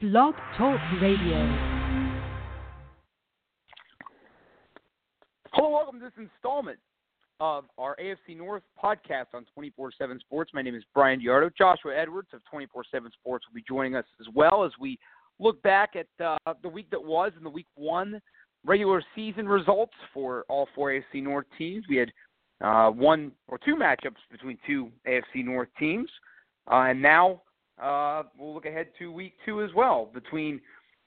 Blog Talk Radio. Hello, welcome to this installment of our AFC North podcast on 24 7 Sports. My name is Bryan DeArdo. Joshua Edwards of 24 7 Sports will be joining us as well as we look back at uh, the week that was and the week one regular season results for all four AFC North teams. We had uh, one or two matchups between two AFC North teams. Uh, and now uh, we'll look ahead to week two as well between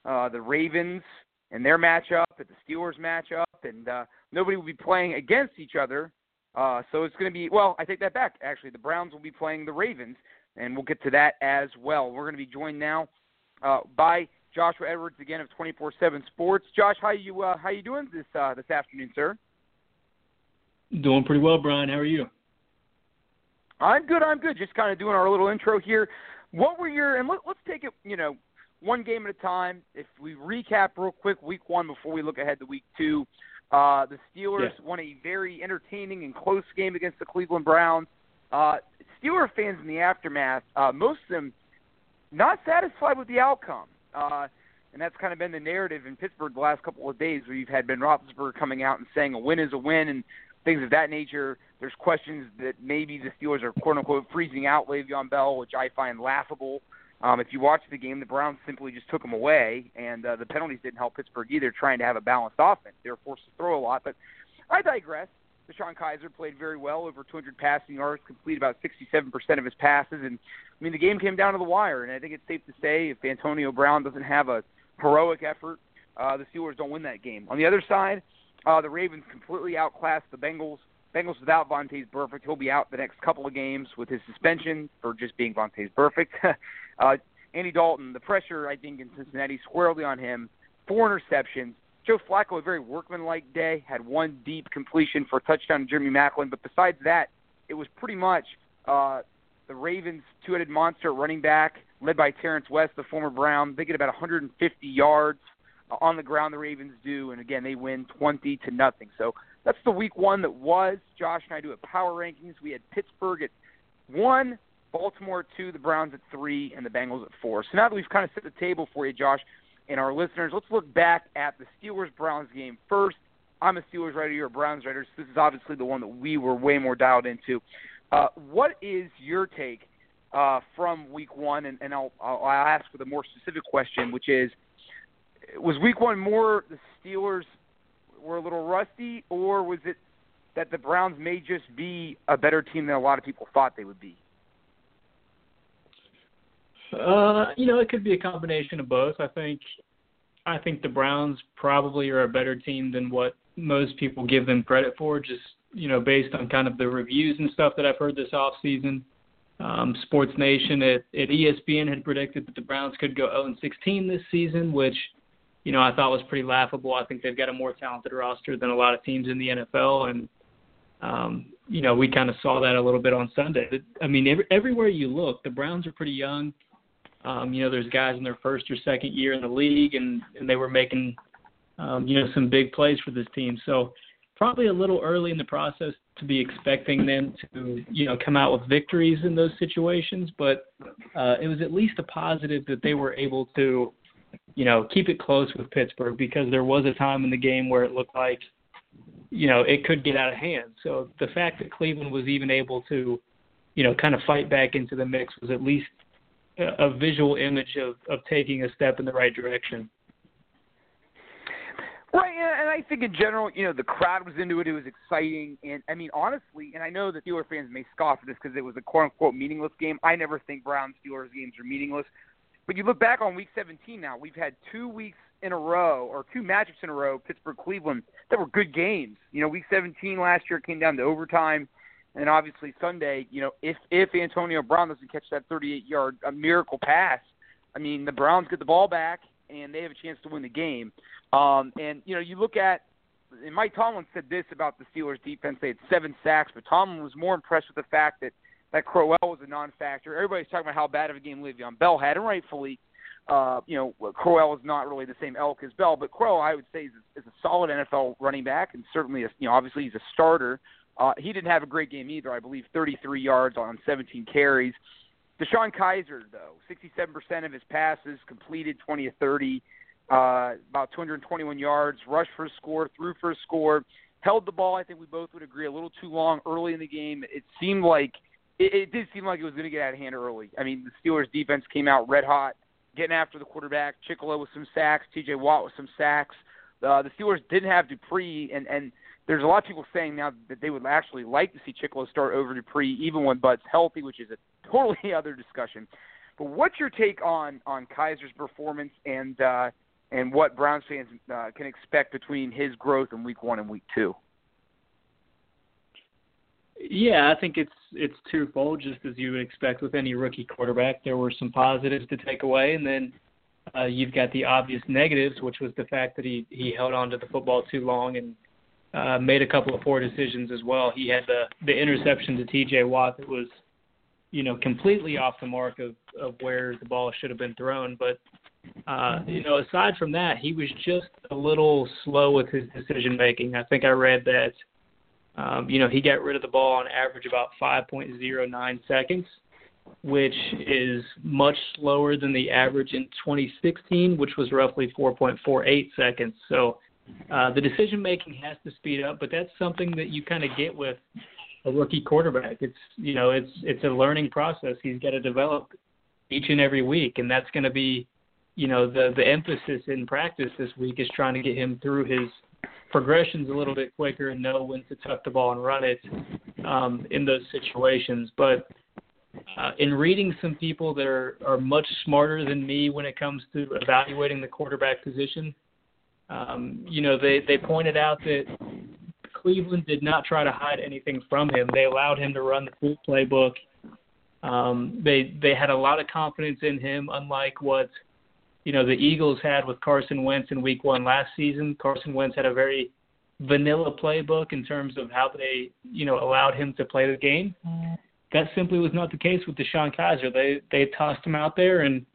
uh, the Ravens and their matchup and the Steelers matchup, and uh, nobody will be playing against each other. Uh, so it's going to be well. I take that back. Actually, the Browns will be playing the Ravens, and we'll get to that as well. We're going to be joined now uh, by Joshua Edwards again of 24/7 Sports. Josh, how you uh, how you doing this uh, this afternoon, sir? Doing pretty well, Bryan. How are you? I'm good. I'm good. Just kind of doing our little intro here. What were your and let, let's take it, you know, one game at a time. If we recap real quick, week one before we look ahead to week two, uh, the Steelers Yeah. won a very entertaining and close game against the Cleveland Browns. Uh, Steeler fans in the aftermath, uh, most of them not satisfied with the outcome. Uh, and that's kind of been the narrative in Pittsburgh the last couple of days, where you've had Ben Roethlisberger coming out and saying a win is a win and things of that nature. There's questions that maybe the Steelers are quote unquote freezing out Le'Veon Bell, which I find laughable. Um, if you watch the game, the Browns simply just took him away, and uh, the penalties didn't help Pittsburgh either, trying to have a balanced offense. They were forced to throw a lot, but I digress. DeShone Kizer played very well, over 200 passing yards, completed about 67% of his passes, and I mean the game came down to the wire. And I think it's safe to say if Antonio Brown doesn't have a heroic effort, uh, the Steelers don't win that game. On the other side, uh, the Ravens completely outclassed the Bengals. Bengals without Vontaze Burfict, he'll be out the next couple of games with his suspension for just being Vontaze Burfict. uh, Andy Dalton, the pressure I think in Cincinnati squarely on him. Four interceptions. Joe Flacco, a very workmanlike day, had one deep completion for a touchdown to Jeremy Maclin. But besides that, it was pretty much uh, the Ravens' two-headed monster running back, led by Terrance West, the former Brown. They get about 150 yards on the ground. The Ravens do, and again, they win 20 to nothing. So that's the week one that was. Josh and I do a power rankings. We had Pittsburgh at one, Baltimore at two, the Browns at three, and the Bengals at four. So now that we've kind of set the table for you, Josh, and our listeners, let's look back at the Steelers Browns game first. I'm a Steelers writer, you're a Browns writer. So this is obviously the one that we were way more dialed into. Uh, what is your take uh, from Week One? And, and I'll, I'll I'll ask with a more specific question, which is, was Week One more the Steelers were a little rusty, or was it that the Browns may just be a better team than a lot of people thought they would be? Uh, you know, it could be a combination of both. I think I think the Browns probably are a better team than what most people give them credit for, just you know, based on kind of the reviews and stuff that I've heard this off season. Um, Sports Nation at, at ESPN had predicted that the Browns could go 0 16 this season, which you know I thought was pretty laughable. I think they've got a more talented roster than a lot of teams in the NFL, and um, you know we kind of saw that a little bit on Sunday. I mean, every, everywhere you look, the Browns are pretty young. Um, you know, there's guys in their first or second year in the league, and, and they were making, um, you know, some big plays for this team. So probably a little early in the process to be expecting them to, you know, come out with victories in those situations. But uh, it was at least a positive that they were able to, you know, keep it close with Pittsburgh because there was a time in the game where it looked like, you know, it could get out of hand. So the fact that Cleveland was even able to, you know, kind of fight back into the mix was at least a, visual image of, of taking a step in the right direction. Right, and I think in general, you know, the crowd was into it. It was exciting, and I mean, honestly, and I know that Steelers fans may scoff at this because it was a quote unquote meaningless game. I never think Browns Steelers games are meaningless, but you look back on Week 17 now. We've had two weeks in a row, or two matchups in a row, Pittsburgh Cleveland, that were good games. You know, Week 17 last year came down to overtime, and obviously Sunday. You know, if if Antonio Brown doesn't catch that 38 yard a miracle pass, I mean, the Browns get the ball back and they have a chance to win the game. Um, and you know, you look at and Mike Tomlin said this about the Steelers defense. They had seven sacks, but Tomlin was more impressed with the fact that that Crowell was a non-factor. Everybody's talking about how bad of a game Le'Veon Bell had, and rightfully, uh, you know, Crowell is not really the same elk as Bell, but Crowell, I would say, is, is a solid NFL running back, and certainly, a, you know, obviously he's a starter. Uh, he didn't have a great game either. I believe 33 yards on 17 carries. DeShone Kizer, though, 67% of his passes completed, 20 to 30, uh, about 221 yards, rushed for a score, threw for a score, held the ball. I think we both would agree a little too long early in the game. It seemed like it, it did seem like it was going to get out of hand early. I mean, the Steelers' defense came out red hot, getting after the quarterback. Chickillo with some sacks, T.J. Watt with some sacks. Uh, the Steelers didn't have Dupree, and and there's a lot of people saying now that they would actually like to see Chickillo start over Dupree, even when Bud's healthy, which is a totally other discussion. But what's your take on on Kizer's performance and uh, and what Browns fans uh, can expect between his growth in Week One and Week Two? Yeah, I think it's it's twofold, just as you would expect with any rookie quarterback. There were some positives to take away, and then uh, you've got the obvious negatives, which was the fact that he he held on to the football too long and uh, made a couple of poor decisions as well. He had the the interception to T.J. Watt that was, you know, completely off the mark of of where the ball should have been thrown. But uh, you know, aside from that, he was just a little slow with his decision making. I think I read that um, you know, he got rid of the ball on average about 5.09 seconds, which is much slower than the average in 2016, which was roughly 4.48 seconds. So uh, the decision making has to speed up, but that's something that you kind of get with a rookie quarterback. It's you know, it's it's a learning process. He's got to develop each and every week, and that's going to be, you know, the the emphasis in practice this week is trying to get him through his progression's a little bit quicker and know when to tuck the ball and run it um, in those situations. But uh, in reading some people that are, are much smarter than me when it comes to evaluating the quarterback position, um, you know, they, they pointed out that Cleveland did not try to hide anything from him. They allowed him to run the full playbook. Um, they they had a lot of confidence in him, unlike what – you know the Eagles had with Carson Wentz in Week One last season. Carson Wentz had a very vanilla playbook in terms of how they you know allowed him to play the game. That simply was not the case with DeShone Kizer. They they tossed him out there and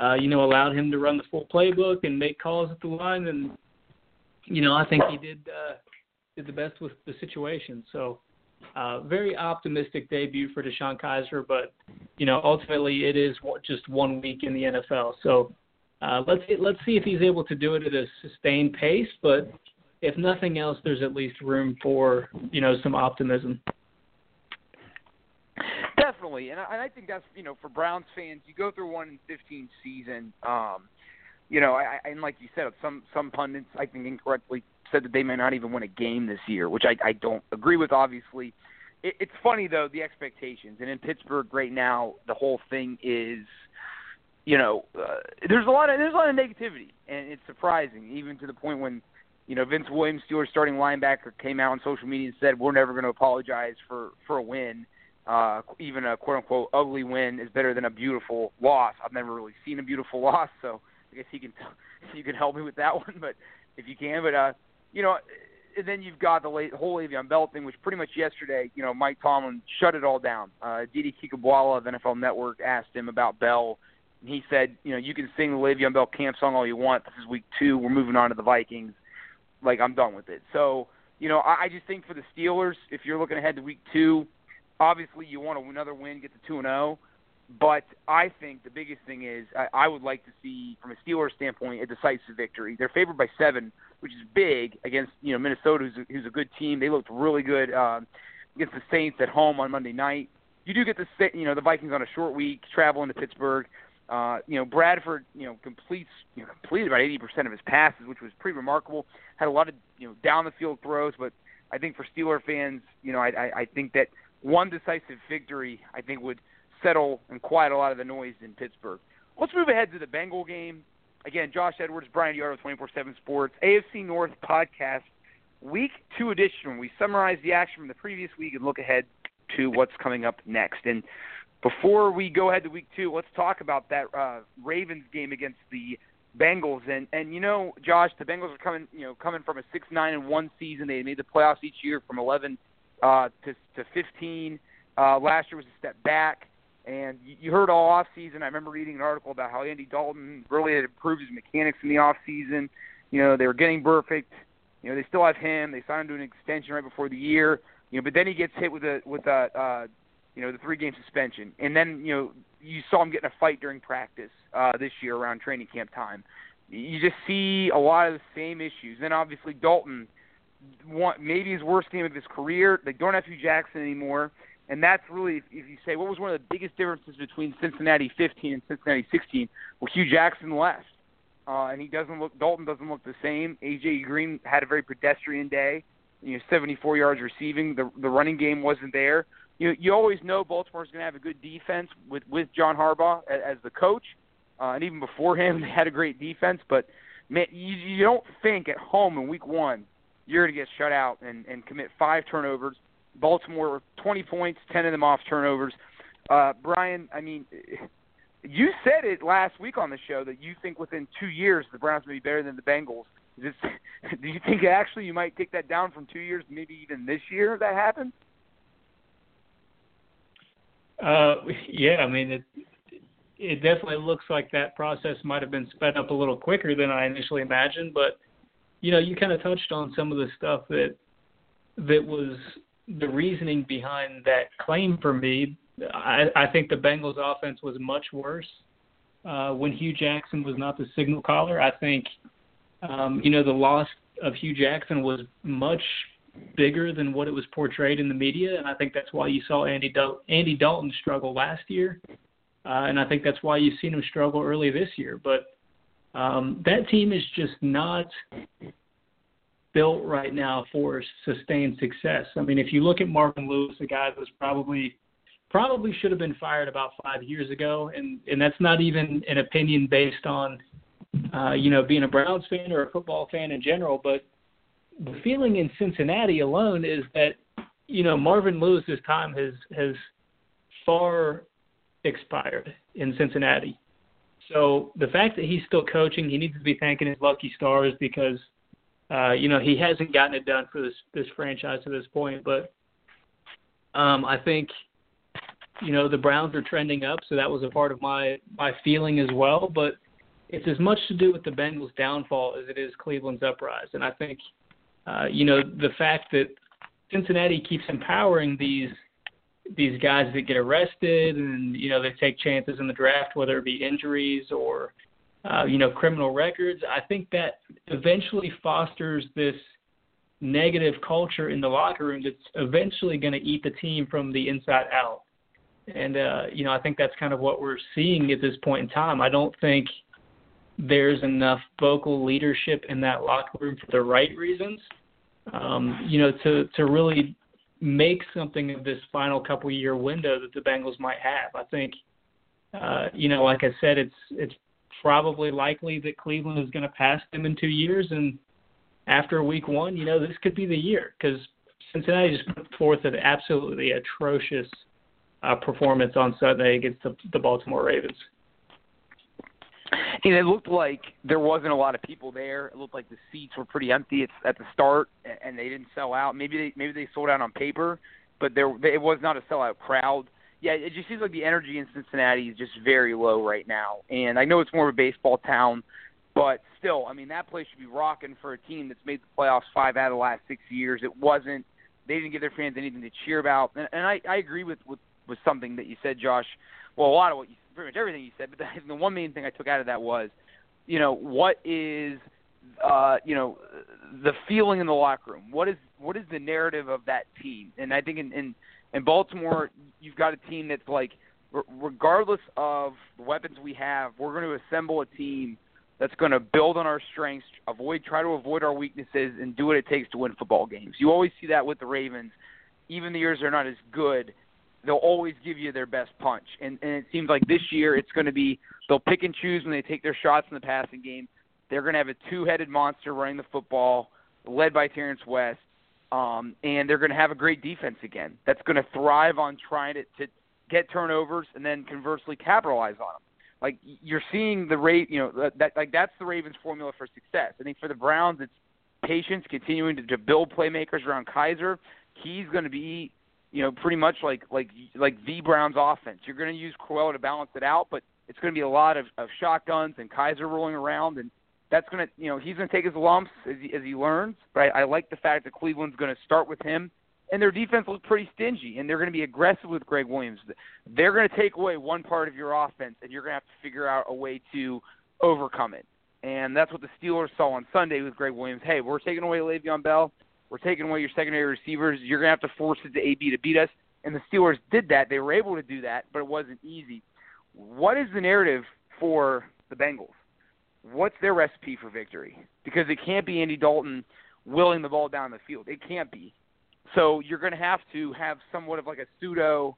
uh, you know allowed him to run the full playbook and make calls at the line, and you know I think he did uh, did the best with the situation. So. Uh, very optimistic debut for DeShone Kizer, but you know ultimately it is just one week in the NFL. So uh, let's let's see if he's able to do it at a sustained pace. But if nothing else, there's at least room for you know some optimism. Definitely, and I, and I think that's you know for Browns fans, you go through one in fifteen season. Um, you know, I, and like you said, some some pundits I think incorrectly said that they may not even win a game this year, which I, I don't agree with. Obviously, it, it's funny though the expectations, and in Pittsburgh right now, the whole thing is you know, uh, there's a lot of there's a lot of negativity, and it's surprising, even to the point when, you know, Vince Williams, Steelers starting linebacker, came out on social media and said we're never going to apologize for for a win. Uh, even a quote unquote ugly win is better than a beautiful loss. I've never really seen a beautiful loss, so I guess he can you can help me with that one. But if you can, but uh, you know, and then you've got the late, whole Le'Veon Bell thing, which pretty much yesterday, you know, Mike Tomlin shut it all down. Uh, Didi Kinkhabwala of NFL Network asked him about Bell he said, you know, you can sing the Le'Veon Bell camp song all you want. This is week two. We're moving on to the Vikings. Like I'm done with it. So, you know, I, I just think for the Steelers, if you're looking ahead to week two, obviously you want another win, get to two and zero. Oh. But I think the biggest thing is I, I would like to see, from a Steelers standpoint, a decisive victory. They're favored by seven, which is big against you know Minnesota, who's a, who's a good team. They looked really good um, against the Saints at home on Monday night. You do get the you know the Vikings on a short week, traveling to Pittsburgh. Uh, you know, Bradford, you know, completes you know, completed about 80% of his passes, which was pretty remarkable. Had a lot of you know down the field throws, but I think for Steeler fans, you know, I, I, I think that one decisive victory, I think, would settle and quiet a lot of the noise in Pittsburgh. Let's move ahead to the Bengal game. Again, Josh Edwards, Bryan DeArdo, 24/7 Sports, AFC North podcast, Week Two edition. We summarize the action from the previous week and look ahead to what's coming up next. And before we go ahead to week two, let's talk about that uh, Ravens game against the Bengals. And and you know, Josh, the Bengals are coming you know coming from a six nine and one season. They made the playoffs each year from eleven uh, to to fifteen. Uh, last year was a step back. And you, you heard all off season. I remember reading an article about how Andy Dalton really had improved his mechanics in the off season. You know, they were getting perfect. You know, they still have him. They signed him to an extension right before the year. You know, but then he gets hit with a with a uh, you know, the three game suspension. And then, you know, you saw him get in a fight during practice uh, this year around training camp time. You just see a lot of the same issues. Then obviously Dalton, one, maybe his worst game of his career. They don't have Hue Jackson anymore, and that's really if you say what was one of the biggest differences between Cincinnati 15 and Cincinnati 16. Well, Hue Jackson left, uh, and he doesn't look. Dalton doesn't look the same. AJ Green had a very pedestrian day. You know, 74 yards receiving. The the running game wasn't there you you always know Baltimore's going to have a good defense with with John Harbaugh as, as the coach, uh, and even before him they had a great defense. But man, you, you don't think at home in Week One you're going to get shut out and and commit five turnovers. Baltimore 20 points, 10 of them off turnovers. Uh, Bryan, I mean, you said it last week on the show that you think within two years the Browns will be better than the Bengals. Is this, do you think actually you might take that down from two years, maybe even this year if that happens? Uh, yeah, I mean it. It definitely looks like that process might have been sped up a little quicker than I initially imagined, but you know, you kind of touched on some of the stuff that that was the reasoning behind that claim for me. I, I think the Bengals' offense was much worse uh, when Hue Jackson was not the signal caller. I think, um, you know, the loss of Hue Jackson was much bigger than what it was portrayed in the media, and I think that's why you saw Andy Dal- Andy Dalton struggle last year, uh, and I think that's why you've seen him struggle early this year. But um, that team is just not built right now for sustained success. I mean, if you look at Marvin Lewis, a guy that was probably probably should have been fired about five years ago, and and that's not even an opinion based on uh, you know being a Browns fan or a football fan in general, but the feeling in Cincinnati alone is that you know Marvin Lewis's time has has far expired in Cincinnati. So the fact that he's still coaching, he needs to be thanking his lucky stars because uh, you know he hasn't gotten it done for this this franchise to this point. But um, I think you know the Browns are trending up, so that was a part of my my feeling as well. But it's as much to do with the Bengals' downfall as it is Cleveland's uprise, and I think uh, you know, the fact that Cincinnati keeps empowering these these guys that get arrested and you know they take chances in the draft, whether it be injuries or uh, you know criminal records. I think that eventually fosters this negative culture in the locker room that's eventually going to eat the team from the inside out. And uh, you know, I think that's kind of what we're seeing at this point in time. I don't think there's enough vocal leadership in that locker room for the right reasons. Um, you know, to to really make something of this final couple year window that the Bengals might have. I think, uh, you know, like I said, it's it's probably likely that Cleveland is going to pass them in two years, and after week one, you know, this could be the year because Cincinnati just put forth an absolutely atrocious uh, performance on Sunday against the, the Baltimore Ravens and it looked like there wasn't a lot of people there. It looked like the seats were pretty empty at, at the start, and they didn't sell out. Maybe they maybe they sold out on paper, but there it was not a sellout crowd. Yeah, it just seems like the energy in Cincinnati is just very low right now. And I know it's more of a baseball town, but still, I mean that place should be rocking for a team that's made the playoffs five out of the last six years. It wasn't. They didn't give their fans anything to cheer about, and, and I, I agree with, with with something that you said, Josh. Well, a lot of what you pretty much everything you said, but the, the one main thing I took out of that was, you know, what is, uh, you know, the feeling in the locker room? What is what is the narrative of that team? And I think in in, in Baltimore, you've got a team that's like, regardless of the weapons we have, we're going to assemble a team that's going to build on our strengths, avoid try to avoid our weaknesses, and do what it takes to win football games. You always see that with the Ravens. Even the years they're not as good, they'll always give you their best punch. And and it seems like this year it's going to be they'll pick and choose when they take their shots in the passing game. They're going to have a two-headed monster running the football, led by Terrance West, um, and they're going to have a great defense again. That's going to thrive on trying to, to get turnovers and then conversely capitalize on them. Like you're seeing the rate, you know, that, like that's the Ravens' formula for success. I think for the Browns, it's patience, continuing to, to build playmakers around Kizer. He's going to be you know, pretty much like like like the Browns offense. You're going to use Crowell to balance it out, but it's going to be a lot of, of shotguns and Kizer rolling around, and that's going to you know he's going to take his lumps as he, as he learns. But I, I like the fact that Cleveland's going to start with him and their defense looks pretty stingy, and they're going to be aggressive with Gregg Williams. They're going to take away one part of your offense, and you're going to have to figure out a way to overcome it. And that's what the Steelers saw on Sunday with Gregg Williams. Hey, we're taking away Le'Veon Bell. We're taking away your secondary receivers. You're going to have to force it to AB to beat us. And the Steelers did that. They were able to do that, but it wasn't easy. What is the narrative for the Bengals? What's their recipe for victory? Because it can't be Andy Dalton willing the ball down the field. It can't be. So you're going to have to have somewhat of like a pseudo,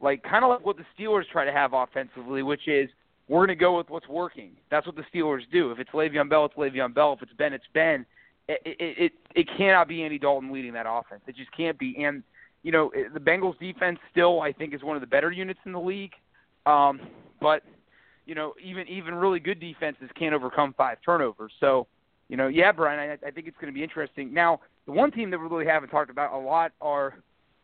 like kind of like what the Steelers try to have offensively, which is we're going to go with what's working. That's what the Steelers do. If it's Le'Veon Bell, it's Le'Veon Bell. If it's Ben, it's Ben. It it it, cannot be Andy Dalton leading that offense. It just can't be. And you know the Bengals defense still I think is one of the better units in the league. Um, but you know even even really good defenses can't overcome five turnovers. So you know yeah, Bryan, I, I think it's going to be interesting. Now the one team that we really haven't talked about a lot are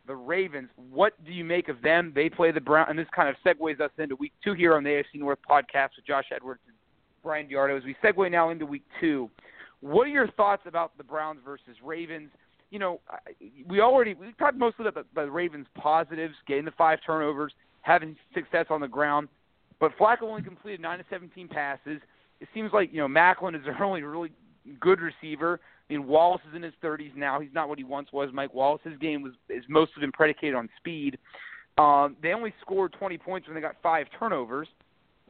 the Ravens. What do you make of them? They play the Brown, and this kind of segues us into week two here on the AFC North podcast with Josh Edwards and Bryan DeArdo. As we segue now into week two, what are your thoughts about the Browns versus Ravens? You know, we already we talked mostly about the, the Ravens' positives, getting the five turnovers, having success on the ground, but Flacco only completed nine to seventeen passes. It seems like you know Maclin is their only really good receiver. I mean, Wallace is in his 30s now. He's not what he once was. Mike Wallace, his game was is mostly been predicated on speed. Um, they only scored 20 points when they got five turnovers.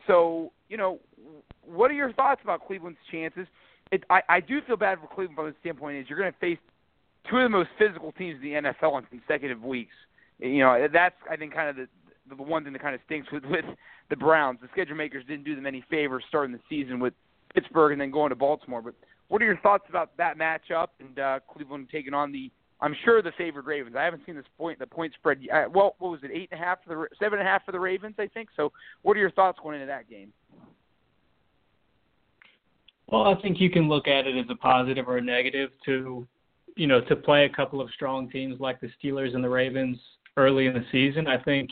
So, you know, what are your thoughts about Cleveland's chances? It, I, I do feel bad for Cleveland from the standpoint is you're going to face two of the most physical teams in the NFL in consecutive weeks. You know, that's I think kind of the the one thing that kind of stinks with with the Browns. The schedule makers didn't do them any favors starting the season with Pittsburgh and then going to Baltimore. But what are your thoughts about that matchup and uh, Cleveland taking on the I'm sure the favored Ravens. I haven't seen this point the point spread. Uh, well, what was it? Eight and a half for the seven and a half for the Ravens, I think. So, what are your thoughts going into that game? Well, I think you can look at it as a positive or a negative to, you know, to play a couple of strong teams like the Steelers and the Ravens early in the season. I think,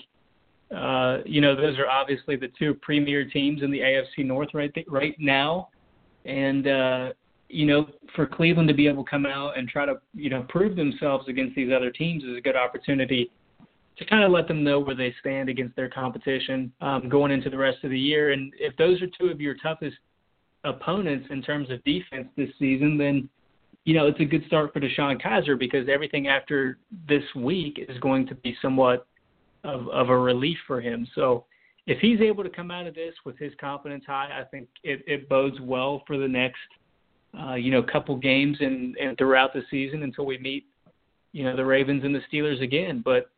uh, you know, those are obviously the two premier teams in the AFC North right th- right now, and uh, you know, for Cleveland to be able to come out and try to, you know, prove themselves against these other teams is a good opportunity to kind of let them know where they stand against their competition um, going into the rest of the year. And if those are two of your toughest opponents in terms of defense this season, then you know it's a good start for DeShone Kizer because everything after this week is going to be somewhat of, of a relief for him. So if he's able to come out of this with his confidence high, I think it, it bodes well for the next uh, you know, couple games and, and throughout the season until we meet, you know, the Ravens and the Steelers again. But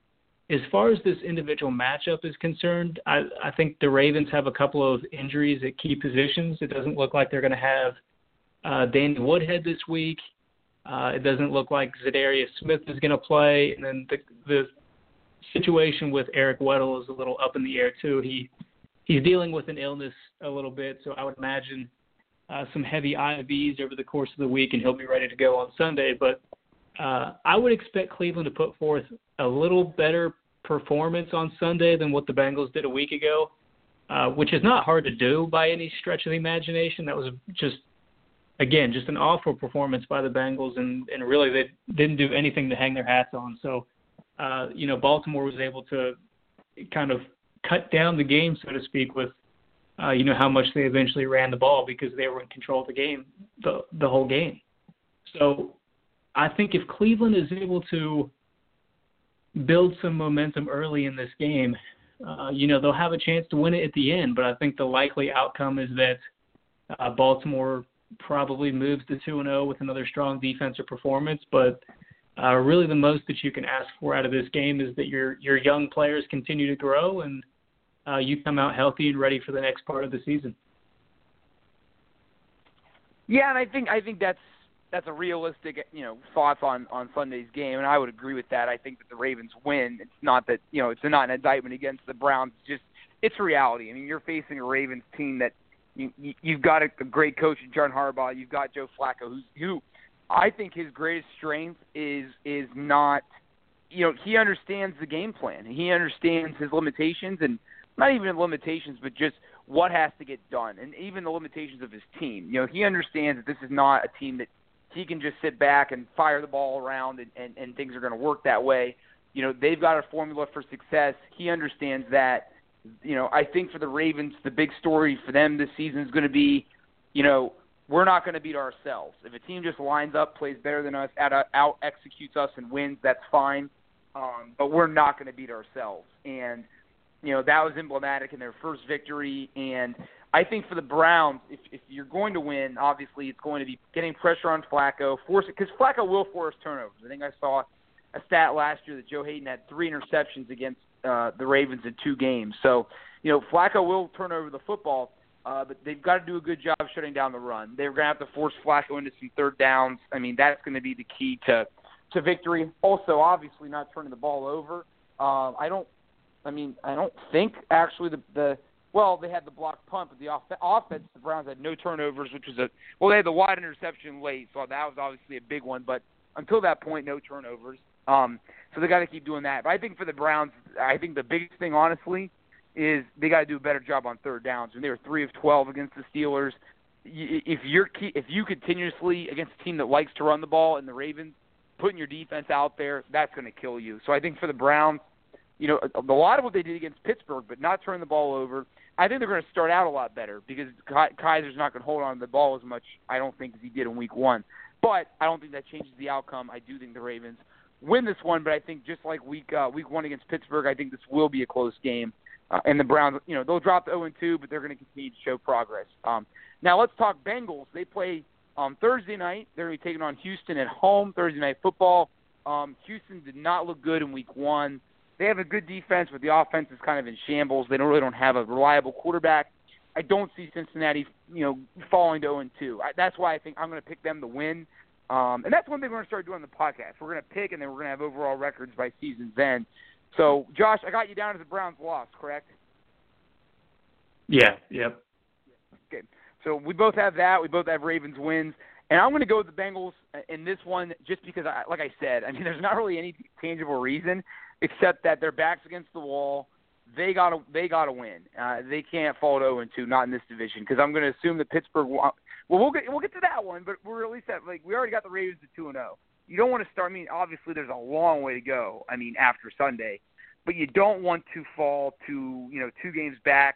as far as this individual matchup is concerned, I, I think the Ravens have a couple of injuries at key positions. It doesn't look like they're going to have uh, Danny Woodhead this week. Uh, it doesn't look like Za'Darius Smith is going to play, and then the the situation with Eric Weddle is a little up in the air too. He he's dealing with an illness a little bit, so I would imagine uh, some heavy IVs over the course of the week, and he'll be ready to go on Sunday. But uh, I would expect Cleveland to put forth a little better performance on Sunday than what the Bengals did a week ago, uh, which is not hard to do by any stretch of the imagination. That was just, again, just an awful performance by the Bengals, and, and really they didn't do anything to hang their hats on. So, uh, you know, Baltimore was able to kind of cut down the game, so to speak, with uh, you know how much they eventually ran the ball because they were in control of the game the the whole game. So I think if Cleveland is able to build some momentum early in this game, uh, you know they'll have a chance to win it at the end. But I think the likely outcome is that uh, Baltimore probably moves to two and zero oh with another strong defensive performance. But uh, really, the most that you can ask for out of this game is that your your young players continue to grow and uh, you come out healthy and ready for the next part of the season. Yeah, and I think I think that's that's a realistic you know thoughts on on Sunday's game, and I would agree with that. I think that the Ravens win. It's not that you know it's not an indictment against the Browns. It's just it's reality. I mean, you're facing a Ravens team that you, you you've got a, a great coach in John Harbaugh. You've got Joe Flacco, who's who I think his greatest strength is is not you know he understands the game plan. He understands his limitations and not even limitations, but just what has to get done, and even the limitations of his team. You know, he understands that this is not a team that he can just sit back and fire the ball around and, and, and things are going to work that way. You know, they've got a formula for success. He understands that. You know, I think for the Ravens, the big story for them this season is going to be, you know, we're not going to beat ourselves. If a team just lines up, plays better than us, out, executes us and wins, that's fine. Um, but we're not going to beat ourselves. And you know that was emblematic in their first victory. And I think for the Browns, if, if you're going to win, obviously it's going to be getting pressure on Flacco, force it because Flacco will force turnovers. I think I saw a stat last year that Joe Haden had three interceptions against uh, the Ravens in two games. So you know Flacco will turn over the football. Uh, but they've got to do a good job shutting down the run. They're going to have to force Flacco into some third downs. I mean, that's going to be the key to to victory. Also, obviously, not turning the ball over. Uh, I don't I mean, I don't think actually the the well they had the block punt, but the off, offense the Browns had no turnovers, which was a well they had the wide interception late, so that was obviously a big one. But until that point, no turnovers. Um, so they got to keep doing that. But I think for the Browns, I think the biggest thing, honestly, is they got to do a better job on third downs. When they were three of twelve against the Steelers, if you're if you continuously against a team that likes to run the ball and the Ravens putting your defense out there, that's going to kill you. So I think for the Browns, you know, a, a lot of what they did against Pittsburgh, but not turning the ball over. I think they're going to start out a lot better because Kizer's not going to hold on to the ball as much, I don't think, as he did in Week One. But I don't think that changes the outcome. I do think the Ravens win this one, but I think just like Week uh, Week One against Pittsburgh, I think this will be a close game. Uh, and the Browns, you know, they'll drop the 0 and 2, but they're going to continue to show progress. Um, now let's talk Bengals. They play um, Thursday night. They're going to be taking on Houston at home. Thursday night football. Um, Houston did not look good in Week One they have a good defense, but the offense is kind of in shambles. They don't really don't have a reliable quarterback. I don't see Cincinnati, you know, falling to 0 2. That's why I think I'm going to pick them to win. Um, and that's one thing we're going to start doing on the podcast. We're going to pick, and then we're going to have overall records by season's end. So, Josh, I got you down as the Browns loss, correct? Yeah. Yep. Okay. So we both have that. We both have Ravens wins. And I'm going to go with the Bengals in this one just because, I, like I said, I mean, there's not really any tangible reason except that their backs against the wall. They got to they got to win. Uh, they can't fall to 0 and 2, not in this division, because I'm going to assume that Pittsburgh. Well, we'll get we'll get to that one, but we're at least at like we already got the Ravens at 2 and 0. You don't want to start. I mean, obviously there's a long way to go. I mean, after Sunday, but you don't want to fall to you know two games back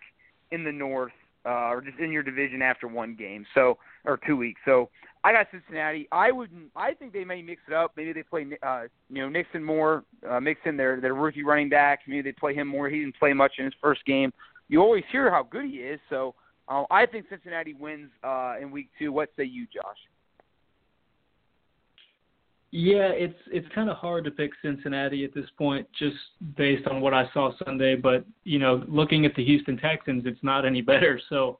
in the North uh, or just in your division after one game. So or two weeks. So I got Cincinnati. I wouldn't. I think they may mix it up. Maybe they play, uh, you know, Mixon more, uh, mix in their their rookie running back. Maybe they play him more. He didn't play much in his first game. You always hear how good he is. So uh, I think Cincinnati wins uh, in week two. What say you, Josh? Yeah, it's it's kind of hard to pick Cincinnati at this point, just based on what I saw Sunday. But you know, looking at the Houston Texans, it's not any better. So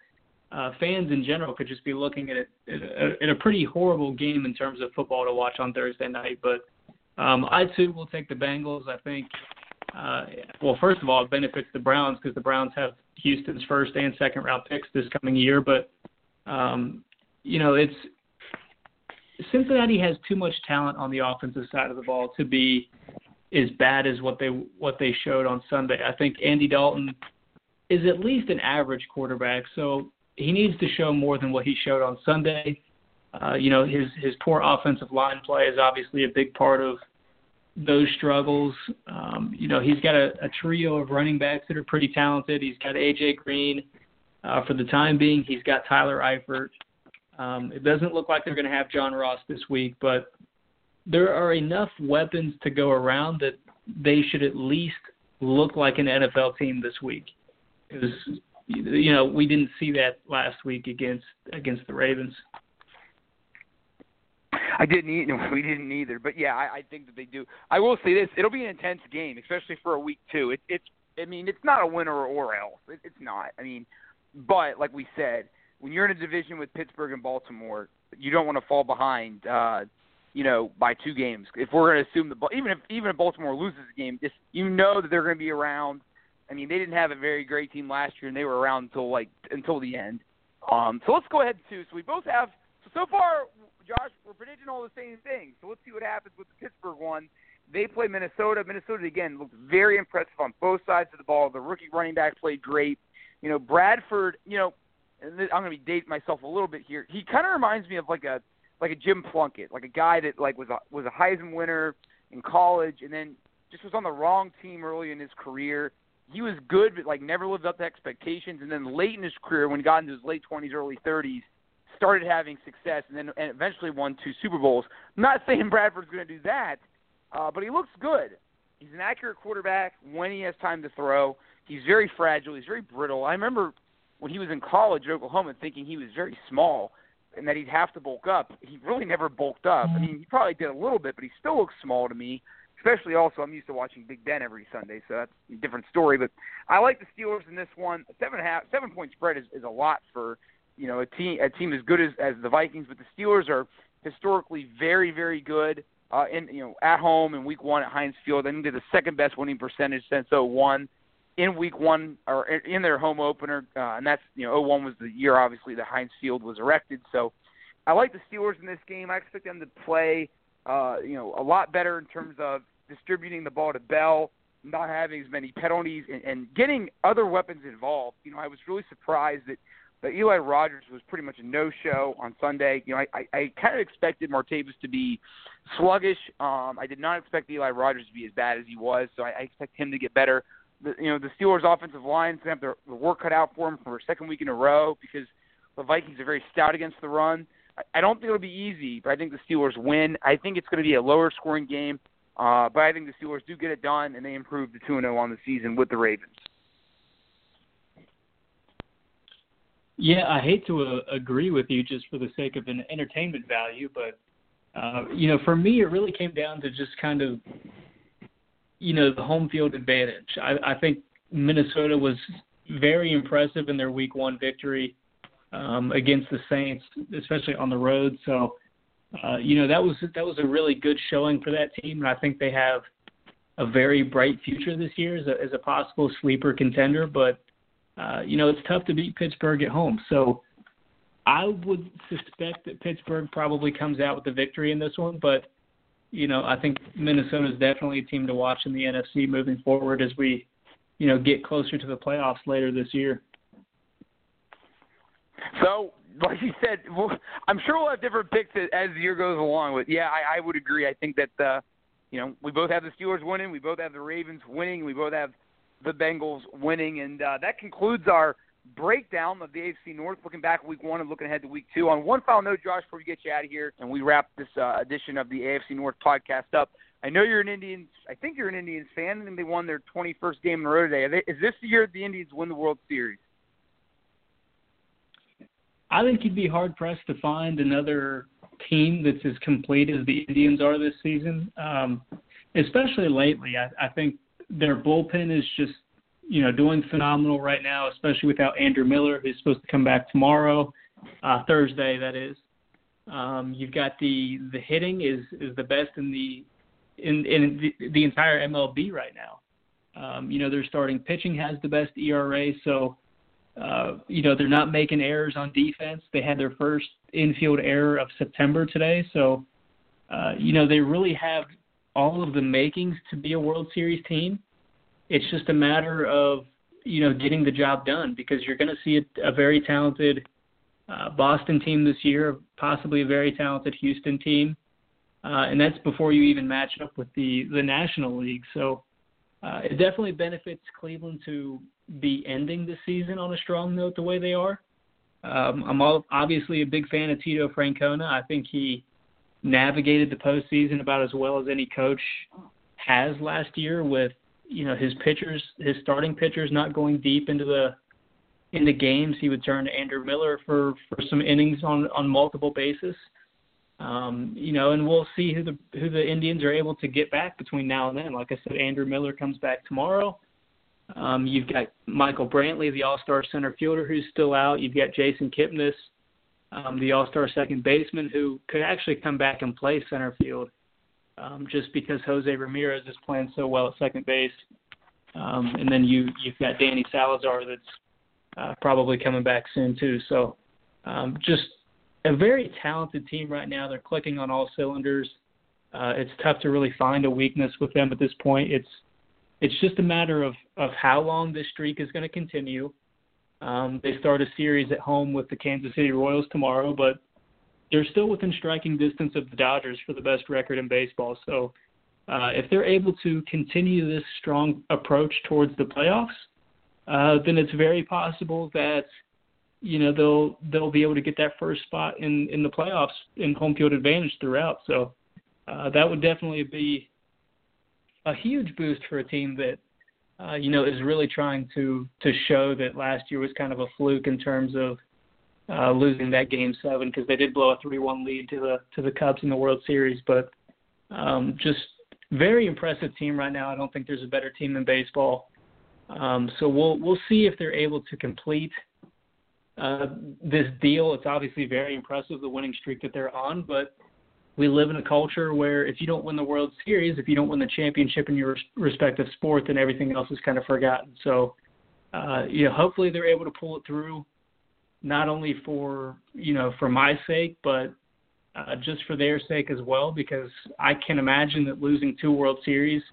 uh, fans in general could just be looking at it at a, a pretty horrible game in terms of football to watch on Thursday night. But um, I too will take the Bengals. I think. Uh, well, first of all, it benefits the Browns because the Browns have Houston's first and second round picks this coming year. But um, you know, it's Cincinnati has too much talent on the offensive side of the ball to be as bad as what they what they showed on Sunday. I think Andy Dalton is at least an average quarterback. So he needs to show more than what he showed on Sunday. Uh, you know, his his poor offensive line play is obviously a big part of those struggles. Um, you know, he's got a, a trio of running backs that are pretty talented. He's got AJ Green. Uh, for the time being, he's got Tyler Eifert. Um, it doesn't look like they're going to have John Ross this week, but there are enough weapons to go around that they should at least look like an NFL team this week. Because you know, we didn't see that last week against against the Ravens. I didn't either. We didn't either. But yeah, I, I think that they do. I will say this: it'll be an intense game, especially for a week two. It, it's, I mean, it's not a winner or else. It, it's not. I mean, but like we said, when you're in a division with Pittsburgh and Baltimore, you don't want to fall behind. uh you know, by two games. If we're going to assume the even if even if Baltimore loses a game, just you know that they're going to be around I mean, they didn't have a very great team last year, and they were around until like until the end. Um, so let's go ahead too. So we both have. So so far, Josh, we're predicting all the same things. So let's see what happens with the Pittsburgh one. They play Minnesota. Minnesota again looked very impressive on both sides of the ball. The rookie running back played great. You know, Bradford. You know, and I'm to be dating myself a little bit here. He kind of reminds me of like a like a Jim Plunkett, like a guy that like was a was a Heisman winner in college, and then just was on the wrong team early in his career. He was good, but like never lived up to expectations. And then late in his career, when he got into his late twenties, early thirties, started having success, and then and eventually won two Super Bowls. I'm not saying Bradford's going to do that, uh, but he looks good. He's an accurate quarterback when he has time to throw. He's very fragile. He's very brittle. I remember when he was in college at Oklahoma thinking he was very small and that he'd have to bulk up. He really never bulked up. I mean, he probably did a little bit, but he still looks small to me. Especially also, I'm used to watching Big Ben every Sunday, so that's a different story. But I like the Steelers in this one. Seven and a half, seven point spread is, is a lot for you know a team a team as good as as the Vikings. But the Steelers are historically very very good uh, in you know at home in Week One at Heinz Field. I think they're the second best winning percentage since 01 in Week One or in their home opener, uh, and that's you know 01 was the year obviously the Heinz Field was erected. So I like the Steelers in this game. I expect them to play uh, you know a lot better in terms of distributing the ball to Bell, not having as many penalties, and, and getting other weapons involved. You know I was really surprised that. But Eli Rogers was pretty much a no-show on Sunday. You know, I, I, I kind of expected Martavis to be sluggish. Um, I did not expect Eli Rogers to be as bad as he was, so I, I expect him to get better the you know the Steelers' offensive line to have their, their work cut out for them for a second week in a row because the Vikings are very stout against the run. I, I don't think it'll be easy, but I think the Steelers win. I think it's going to be a lower scoring game, uh, but I think the Steelers do get it done and they improve to two and zero on the season with the Ravens. Yeah, I hate to uh, agree with you just for the sake of an entertainment value, but uh, you know, for me, it really came down to just kind of you know the home field advantage. I, I think Minnesota was very impressive in their Week One victory um, against the Saints, especially on the road. So, uh, you know that was that was a really good showing for that team, and I think they have a very bright future this year as a, as a possible sleeper contender. But uh, you know it's tough to beat Pittsburgh at home, so. I would suspect that Pittsburgh probably comes out with the victory in this one, but you know, I think Minnesota is definitely a team to watch in the NFC moving forward as we, you know, get closer to the playoffs later this year. So, like you said, I'm sure we'll have different picks as the year goes along. But yeah, I, I would agree. I think that uh, you know we both have the Steelers winning, we both have the Ravens winning, we both have the Bengals winning, and uh, that concludes our breakdown of the AFC North, looking back week one and looking ahead to week two. On one final note, Josh, before we get you out of here and we wrap this uh, edition of the AFC North podcast up, I know you're an Indians. I think you're an Indians fan, and they won their 21st game in a row today. They, is this the year the Indians win the World Series? I think you'd be hard pressed to find another team that's as complete as the Indians are this season. Um, especially lately, I, I think their bullpen is just you know, doing phenomenal right now, especially without Andrew Miller, who's supposed to come back tomorrow, uh, Thursday, that is. Um, you've got the the hitting is is the best in the in in the, the entire MLB right now. Um, you know, their starting pitching has the best ERA, so uh, you know they're not making errors on defense. They had their first infield error of September today, so uh, you know they really have all of the makings to be a World Series team. It's just a matter of you know getting the job done because you're going to see a, a very talented uh, Boston team this year, possibly a very talented Houston team, uh, and that's before you even match up with the the National League. So uh, it definitely benefits Cleveland to be ending the season on a strong note the way they are. Um, I'm all, obviously a big fan of Tito Francona. I think he navigated the postseason about as well as any coach has last year with you know his pitchers, his starting pitchers not going deep into the into games. He would turn to Andrew Miller for for some innings on on multiple bases. Um, you know, and we'll see who the who the Indians are able to get back between now and then. Like I said, Andrew Miller comes back tomorrow. Um, you've got Michael Brantley, the All-Star center fielder, who's still out. You've got Jason Kipnis, um, the All-Star second baseman, who could actually come back and play center field um, just because Jose Ramirez is playing so well at second base. Um, and then you you've got Danny Salazar that's uh, probably coming back soon too. So um, just a very talented team right now. They're clicking on all cylinders. Uh, it's tough to really find a weakness with them at this point. It's it's just a matter of of how long this streak is going to continue. Um, they start a series at home with the Kansas City Royals tomorrow, but they're still within striking distance of the Dodgers for the best record in baseball. So uh, if they're able to continue this strong approach towards the playoffs, uh, then it's very possible that you know they'll they'll be able to get that first spot in in the playoffs in home field advantage throughout. So uh, that would definitely be a huge boost for a team that uh, you know is really trying to to show that last year was kind of a fluke in terms of uh, losing that game seven because they did blow a three one lead to the to the Cubs in the World Series, but um, just very impressive team right now. I don't think there's a better team in baseball. Um, so we'll we'll see if they're able to complete uh, this deal. It's obviously very impressive the winning streak that they're on, but we live in a culture where if you don't win the World Series, if you don't win the championship in your respective sport, then everything else is kind of forgotten. So, uh, you know, hopefully they're able to pull it through, not only for you know for my sake, but uh, just for their sake as well, because I can imagine that losing two World Series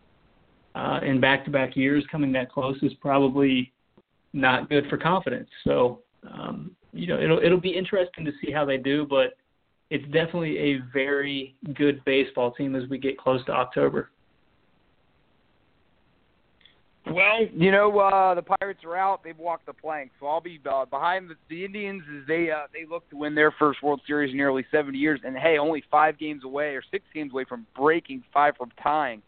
uh, in back-to-back years, coming that close, is probably not good for confidence. So, um, you know, it'll it'll be interesting to see how they do, but it's definitely a very good baseball team as we get close to October. Well, you know, uh, the Pirates are out. They've walked the plank, so I'll be uh, behind the, the Indians as they uh, they look to win their first World Series in nearly 70 years. And hey, only five games away or six games away from breaking five from tying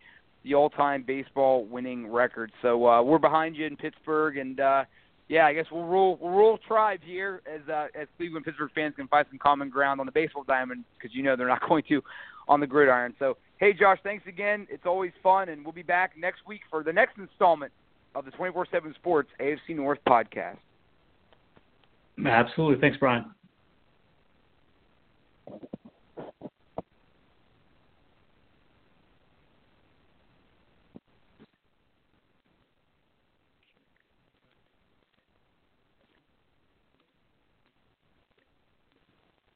the all-time baseball winning record. So uh, we're behind you in Pittsburgh, and uh, yeah, I guess we'll rule we'll rule tribe here as uh, as Cleveland Pittsburgh fans can find some common ground on the baseball diamond because you know they're not going to on the gridiron. So, hey, Josh, thanks again. It's always fun, and we'll be back next week for the next installment of the 24 7 Sports AFC North podcast. Absolutely. Thanks, Bryan.